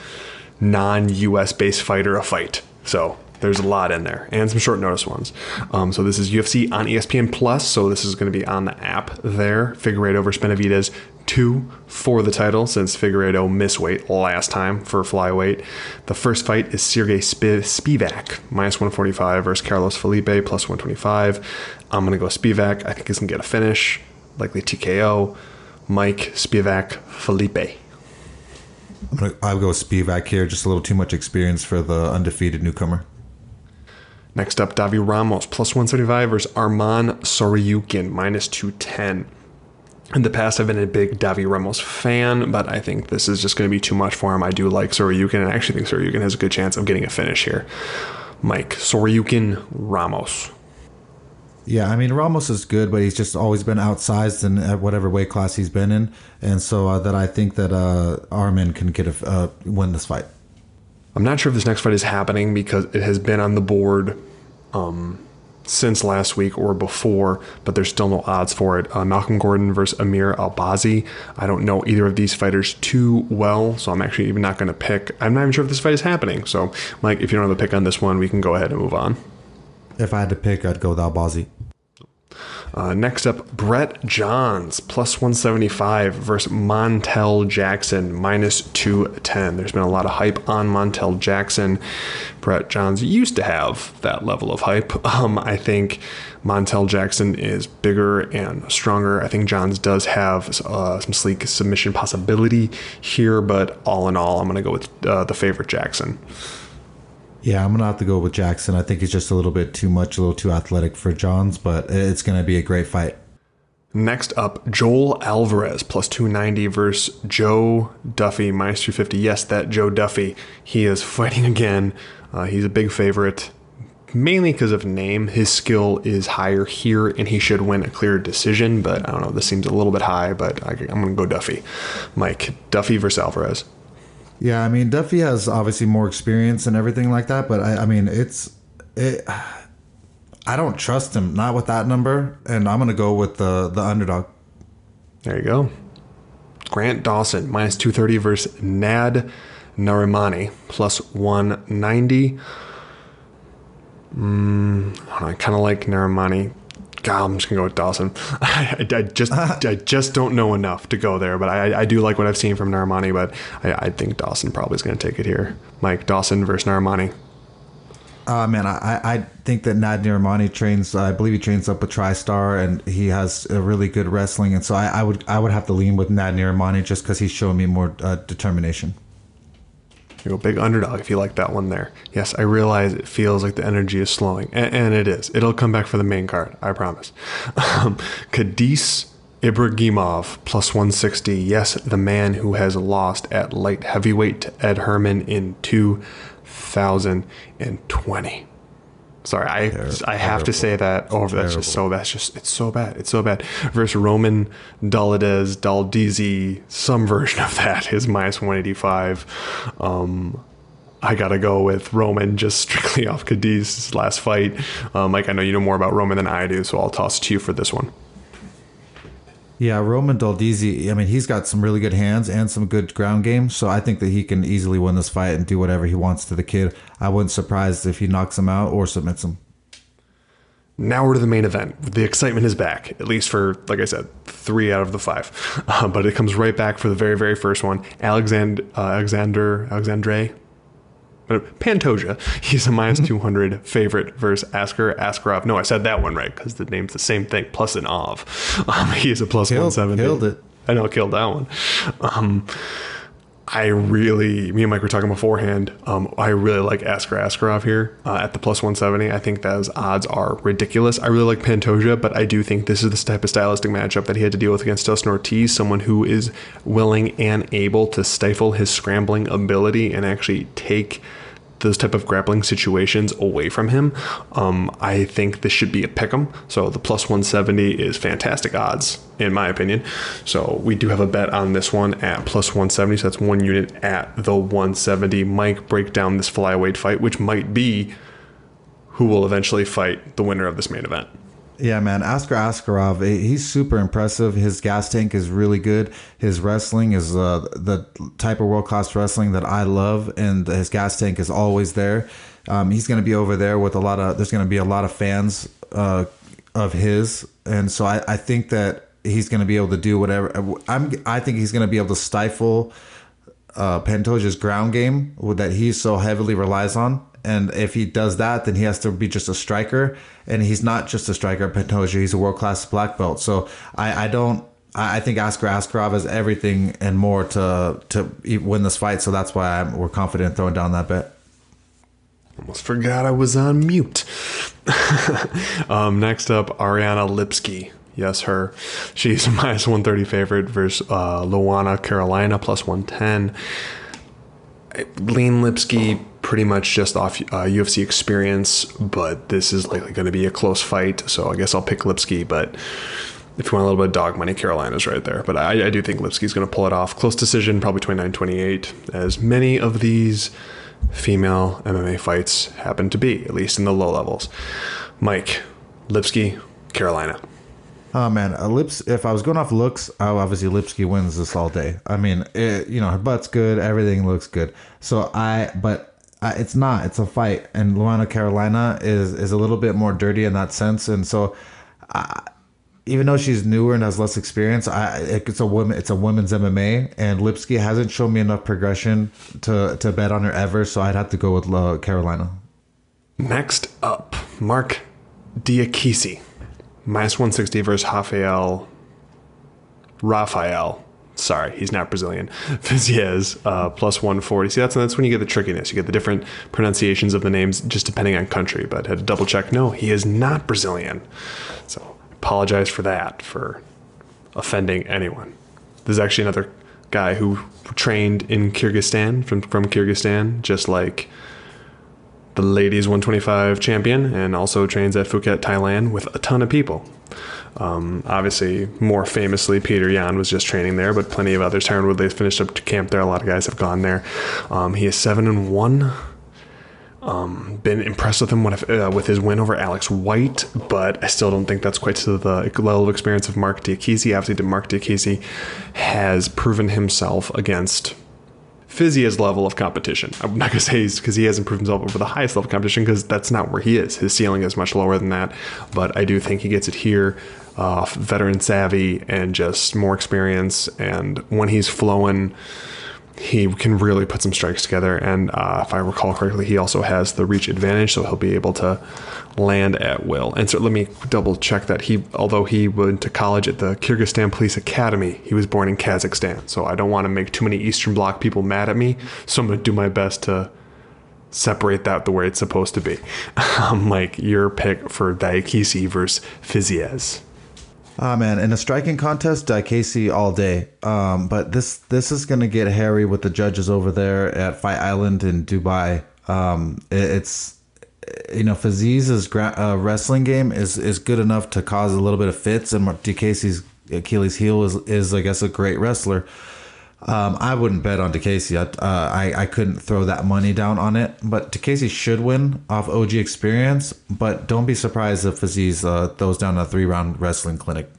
non-US based fighter a fight. So there's a lot in there and some short notice ones. Um, so this is UFC on ESPN Plus. So this is going to be on the app there. Figueiredo versus Benavidez two for the title since Figueiredo missed weight last time for flyweight. The first fight is Sergey Sp- Spivak minus 145 versus Carlos Felipe plus 125. I'm going to go Spivak. I think he's going to get a finish, likely TKO. Mike Spivak Felipe. I'm gonna, I'll go Spivak here. Just a little too much experience for the undefeated newcomer. Next up, Davi Ramos plus 175 versus Arman Tsarukyan minus 210. In the past, I've been a big Davi Ramos fan, but I think this is just going to be too much for him. I do like Tsarukyan, and I actually think Tsarukyan has a good chance of getting a finish here. Mike, Tsarukyan Ramos. Yeah, I mean Ramos is good, but he's just always been outsized in at whatever weight class he's been in, and so uh, that I think that uh, Armin can get a uh, win this fight. I'm not sure if this next fight is happening because it has been on the board um, since last week or before, but there's still no odds for it. Uh, Malcolm Gordon versus Amir Albazi. I don't know either of these fighters too well, so I'm actually even not going to pick. I'm not even sure if this fight is happening. So, Mike, if you don't have a pick on this one, we can go ahead and move on. If I had to pick, I'd go with Albazi. Uh, next up, Brett Johns, plus 175 versus Montel Jackson, minus 210. There's been a lot of hype on Montel Jackson. Brett Johns used to have that level of hype. Um, I think Montel Jackson is bigger and stronger. I think Johns does have uh, some sleek submission possibility here, but all in all, I'm going to go with uh, the favorite Jackson. Yeah, I'm gonna have to go with Jackson. I think he's just a little bit too much, a little too athletic for Johns, but it's gonna be a great fight. Next up, Joel Alvarez plus 290 versus Joe Duffy minus 250. Yes, that Joe Duffy. He is fighting again. Uh, he's a big favorite, mainly because of name. His skill is higher here, and he should win a clear decision. But I don't know. This seems a little bit high, but I, I'm going to go Duffy. Mike, Duffy versus Alvarez. Yeah, I mean Duffy has obviously more experience and everything like that, but I, I mean it's it. I don't trust him, not with that number, and I'm gonna go with the the underdog. There you go. Grant Dawson minus two thirty versus Nad Narimani plus one ninety. Mm, I kind of like Narimani. God, I'm just gonna go with Dawson. I, I just I just don't know enough to go there, but I, I do like what I've seen from Narimani. But I, I think Dawson probably is gonna take it here. Mike Dawson versus Narimani. Uh, man, I, I think that Nad Narimani trains. I believe he trains up with TriStar, and he has a really good wrestling. And so I, I would I would have to lean with Nad Narimani just because he's showing me more uh, determination. You go big underdog if you like that one there. Yes, I realize it feels like the energy is slowing, and, and it is. It'll come back for the main card, I promise. Um, Khadis Ibragimov plus 160. Yes, the man who has lost at light heavyweight to Ed Herman in 2020. Sorry, I I have to say that over. That's just so that's just it's so bad. It's so bad. Versus Roman Dalades Dolidze, some version of that is minus one eighty five. Um, I gotta go with Roman just strictly off Khadis's last fight. Um, Mike, I know you know more about Roman than I do, so I'll toss it to you for this one. Yeah, Roman Dolidze, I mean, he's got some really good hands and some good ground game, so I think that he can easily win this fight and do whatever he wants to the kid. I wouldn't surprised if he knocks him out or submits him. Now we're to the main event. The excitement is back, at least for, like I said, three out of the five. Uh, but it comes right back for the very, very first one. Alexander, uh, Alexander, Alexandre, Pantoja. He's a minus 200 favorite versus Askar Askarov. No, I said that one right because the name's the same thing, plus an Ov. Um, he is a plus killed, 170. Killed it. I know, killed that one. Um, I really, me and Mike were talking beforehand. Um, I really like Askar Askarov here uh, at the plus 170. I think those odds are ridiculous. I really like Pantoja, but I do think this is the type of stylistic matchup that he had to deal with against Dustin Ortiz, someone who is willing and able to stifle his scrambling ability and actually take those type of grappling situations away from him. Um, I think this should be a pick 'em. So the plus 170 is fantastic odds, in my opinion. So we do have a bet on this one at plus 170. So that's one unit at the 170. Mike, break down this flyweight fight, which might be who will eventually fight the winner of this main event. Yeah, man. Askar Askarov, he's super impressive. His gas tank is really good. His wrestling is uh, the type of world class wrestling that I love, and his gas tank is always there. Um, he's going to be over there with a lot of. There's going to be a lot of fans uh, of his, and so I, I think that he's going to be able to do whatever. I'm. I think he's going to be able to stifle uh, Pantoja's ground game that he so heavily relies on and if he does that, then he has to be just a striker. And he's not just a striker Pantoja. He's a world class black belt. So I, I don't. I think Askar Askarov has everything and more to to win this fight. So that's why I'm, we're confident throwing down that bet. Almost forgot I was on mute. um, next up, Ariana Lipski. Yes, her. She's minus 130 favorite versus uh, Luana Carolina, plus 110. Lean Lipski pretty much just off uh, UFC experience, but this is likely going to be a close fight. So I guess I'll pick Lipski. But if you want a little bit of dog money, Carolina's right there. But I, I do think Lipski's going to pull it off. Close decision, probably 29 28, as many of these female MMA fights happen to be, at least in the low levels. Mike, Lipski, Carolina. Oh man, lips. If I was going off looks, oh, obviously Lipski wins this all day. I mean, it, you know, her butt's good, everything looks good. So I, but I, it's not. It's a fight, and Luana Carolina is is a little bit more dirty in that sense. And so, I, even though she's newer and has less experience, I it's a woman. It's a women's MMA, and Lipski hasn't shown me enough progression to to bet on her ever. So I'd have to go with uh, Carolina. Next up, Marc Diakiese. Minus 160 versus Rafael. Rafael. Sorry, he's not Brazilian. Fiziev, uh, plus 140. See, that's, that's when you get the trickiness. You get the different pronunciations of the names just depending on country. But had to double check. No, he is not Brazilian. So apologize for that, for offending anyone. There's actually another guy who trained in Kyrgyzstan, from, from Kyrgyzstan, just like the ladies 125 champion and also trains at Phuket, Thailand with a ton of people. Um, obviously, more famously, Peter Yan was just training there, but plenty of others. Tyron Woodley finished up to camp there. A lot of guys have gone there. Um, he is seven and one. Um, been impressed with him uh, with his win over Alex White, but I still don't think that's quite to the level of experience of Marc Diakiese. Obviously, Marc Diakiese has proven himself against Fiziev's level of competition. I'm not going to say he's because he hasn't proven himself over the highest level of competition because that's not where he is. His ceiling is much lower than that. But I do think he gets it here. Uh, veteran savvy and just more experience. And when he's flowing, he can really put some strikes together. And uh, if I recall correctly, he also has the reach advantage, so he'll be able to land at will. And so let me double check that he, although he went to college at the Kyrgyzstan Police Academy, he was born in Kazakhstan. So I don't want to make too many Eastern Bloc people mad at me. So I'm going to do my best to separate that the way it's supposed to be. um, like your pick for Diakiese versus Fiziev. Ah man, in a striking contest, Casey all day. Um, but this this is gonna get hairy with the judges over there at Fight Island in Dubai. Um, it, it's you know Fiziev's gra- uh, wrestling game is is good enough to cause a little bit of fits, and Diakiese's Achilles heel is is I guess a great wrestler. Um, I wouldn't bet on Diakiese. I, uh, I I couldn't throw that money down on it. But Diakiese should win off OG experience. But don't be surprised if Aziz uh, throws down a three round wrestling clinic.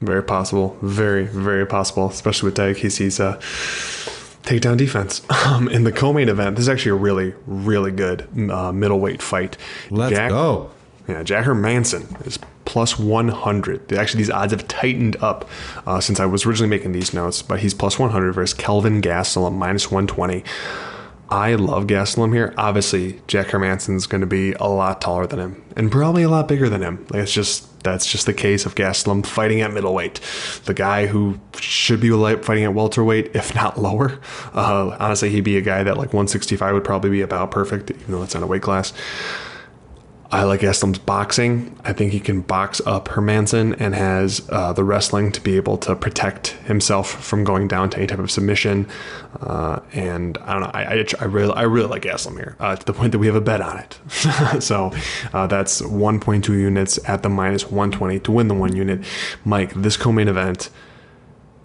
Very possible. Very very possible, especially with Diakiese's uh, takedown defense. Um, in the co-main event, this is actually a really really good uh, middleweight fight. Let's Jack, go. Yeah, Jack Hermansson is plus 100. Actually, these odds have tightened up uh, since I was originally making these notes, but he's plus 100 versus Kelvin Gastelum minus 120. I love Gastelum here. Obviously, Jack Hermansson's going to be a lot taller than him and probably a lot bigger than him. Like it's just that's just the case of Gastelum fighting at middleweight. The guy who should be fighting at welterweight, if not lower. Uh, honestly, he'd be a guy that like 165 would probably be about perfect, even though it's not a weight class. I like Gastelum's boxing. I think he can box up Hermansson and has uh, the wrestling to be able to protect himself from going down to any type of submission. Uh, and I don't know. I, I, I, really I really like Gastelum here uh, to the point that we have a bet on it. so uh, that's 1.2 units at the minus 120 to win the one unit. Mike, this co-main event,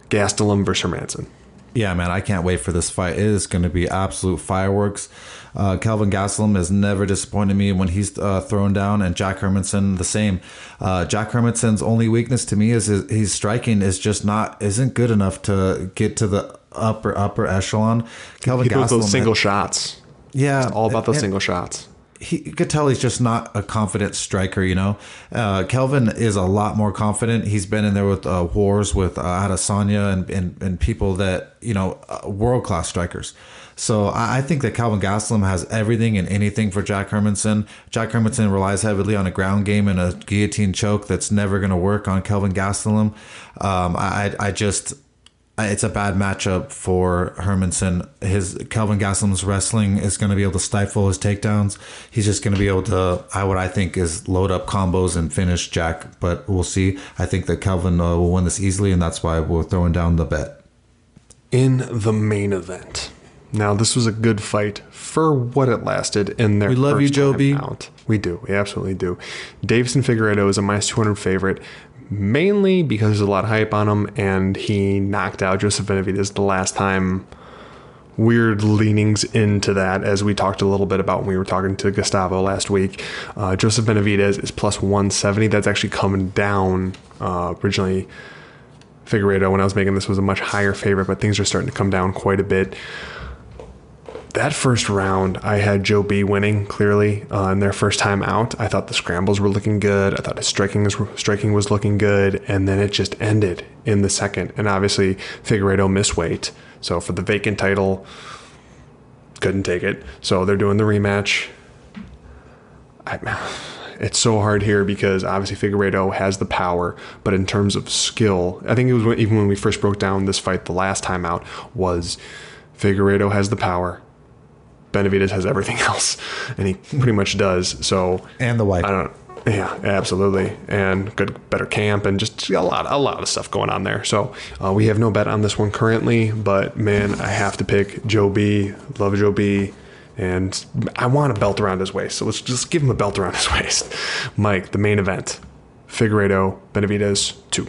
Gastelum versus Hermansson. Yeah, man, I can't wait for this fight. It is going to be absolute fireworks. Uh, Kelvin Gastelum has never disappointed me when he's uh, thrown down, and Jack Hermansson the same. Uh, Jack Hermansson's only weakness to me is his, his striking is just not isn't good enough to get to the upper upper echelon. Kelvin he Gastelum those single shots. Yeah, it's all about those single shots he you could tell he's just not a confident striker. You know, uh, Kelvin is a lot more confident. He's been in there with uh, wars with uh, Adesanya and, and and people that you know uh, world class strikers. So I, think that Kelvin Gastelum has everything and anything for Jack Hermansson. Jack Hermansson relies heavily on a ground game and a guillotine choke that's never going to work on Kelvin Gastelum. Um, I I just it's a bad matchup for Hermansson. His Kelvin Gastelum's wrestling is going to be able to stifle his takedowns. He's just going to be able to, I what I think is load up combos and finish Jack. But we'll see. I think that Kelvin uh, will win this easily, and that's why we're throwing down the bet. In the main event, now this was a good fight for what it lasted. In their we love you, Joby. Out. We do. We absolutely do. Deiveson Figueiredo is a minus 200 favorite mainly because there's a lot of hype on him, and he knocked out Joseph Benavidez the last time weird leanings into that, as we talked a little bit about when we were talking to Gustavo last week. Uh, Joseph Benavidez is plus 170. That's actually coming down. Uh, originally, Figueiredo, when I was making this, was a much higher favorite, but things are starting to come down quite a bit. That first round, I had Joe B winning clearly uh, in their first time out. I thought the scrambles were looking good. I thought his striking was, striking was looking good, and then it just ended in the second. And obviously, Figueiredo missed weight, so for the vacant title, couldn't take it. So they're doing the rematch. I, it's so hard here because obviously Figueiredo has the power, but in terms of skill, I think it was when, even when we first broke down this fight the last time out was Figueiredo has the power. Benavidez has everything else, and he pretty much does. So And the wife. I don't. Yeah, absolutely, and good, better camp, and just a lot, a lot of stuff going on there. So uh, we have no bet on this one currently, but man, I have to pick Joe B. Love Joe B. And I want a belt around his waist, so let's just give him a belt around his waist. Mike, the main event: Figueiredo, Benavidez, two.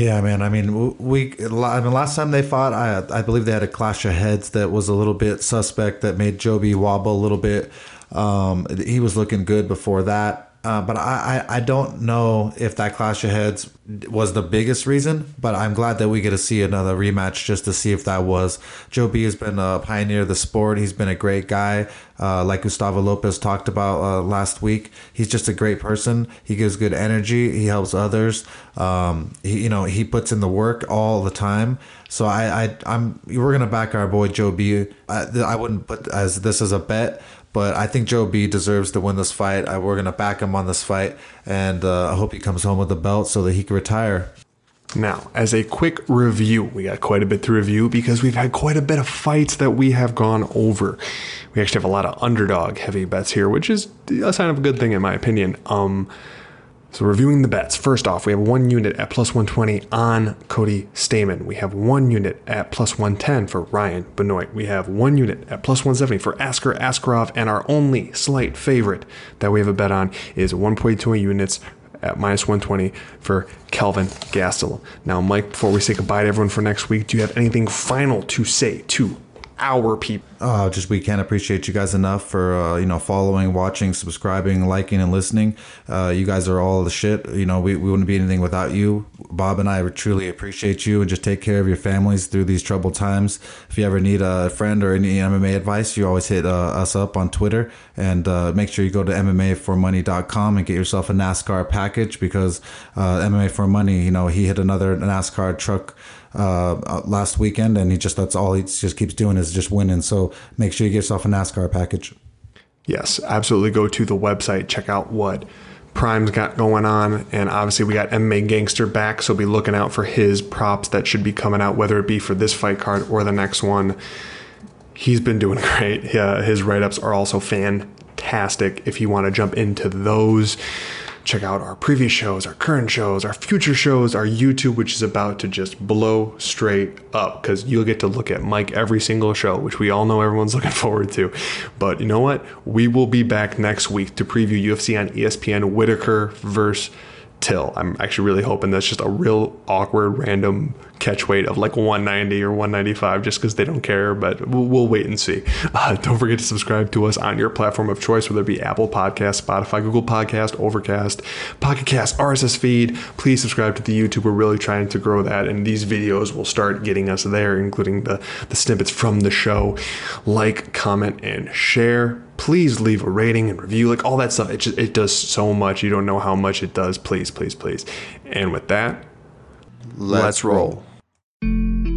Yeah, man. I mean, we. I mean, last time they fought, I I believe they had a clash of heads that was a little bit suspect that made Joby wobble a little bit. Um, he was looking good before that. Uh, but I, I, I don't know if that clash of heads was the biggest reason, but I'm glad that we get to see another rematch just to see if that was. Joe B has been a pioneer of the sport. He's been a great guy. Uh, like Gustavo Lopez talked about uh, last week, he's just a great person. He gives good energy. He helps others. Um, he, you know, he puts in the work all the time. So I, I, I'm, we're gonna back our boy Joe B. I, I wouldn't put as this as a bet, but I think Joe B deserves to win this fight. I, we're gonna back him on this fight, and uh, I hope he comes home with a belt so that he can retire. Now, as a quick review, we got quite a bit to review because we've had quite a bit of fights that we have gone over. We actually have a lot of underdog heavy bets here, which is a sign of a good thing in my opinion. Um, so reviewing the bets. First off, we have one unit at plus 120 on Cody Stamann. We have one unit at plus 110 for Ryan Benoit. We have one unit at plus 170 for Askar Askarov, and our only slight favorite that we have a bet on is 1.2 units at minus 120 for Kelvin Gastelum. Now, Mike, before we say goodbye to everyone for next week, do you have anything final to say to our people? Uh, just we can't appreciate you guys enough for uh, you know following, watching, subscribing, liking, and listening. Uh, you guys are all the shit. You know we, we wouldn't be anything without you. Bob and I truly appreciate you, and just take care of your families through these troubled times. If you ever need a friend or any MMA advice, you always hit uh, us up on Twitter, and uh, make sure you go to MMAformoney.com and get yourself a NASCAR package because uh, MMA for Money, you know, he hit another NASCAR truck uh, last weekend, and he just that's all he just keeps doing is just winning. So make sure you get yourself a NASCAR package. Yes, absolutely. Go to the website, check out what Prime's got going on, and obviously we got MMA Gangster back, so be looking out for his props that should be coming out, whether it be for this fight card or the next one. He's been doing great. Yeah, his write ups are also fantastic. If you want to jump into those, check out our previous shows, our current shows, our future shows, our YouTube, which is about to just blow straight up because you'll get to look at Mike every single show, which we all know everyone's looking forward to. But you know what? We will be back next week to preview UFC on ESPN Whitaker versus Till. I'm actually really hoping that's just a real awkward, random catch weight of like 190 or 195 just because they don't care, but we'll, we'll wait and see. Uh, don't forget to subscribe to us on your platform of choice, whether it be Apple Podcast, Spotify, Google Podcast, Overcast, Pocket Cast, RSS feed. Please subscribe to the YouTube. We're really trying to grow that, and these videos will start getting us there, including the, the snippets from the show. Like, comment, and share please leave a rating and review, like all that stuff. It, just, it does so much. You don't know how much it does. Please, please, please. And with that, let's, let's roll. roll.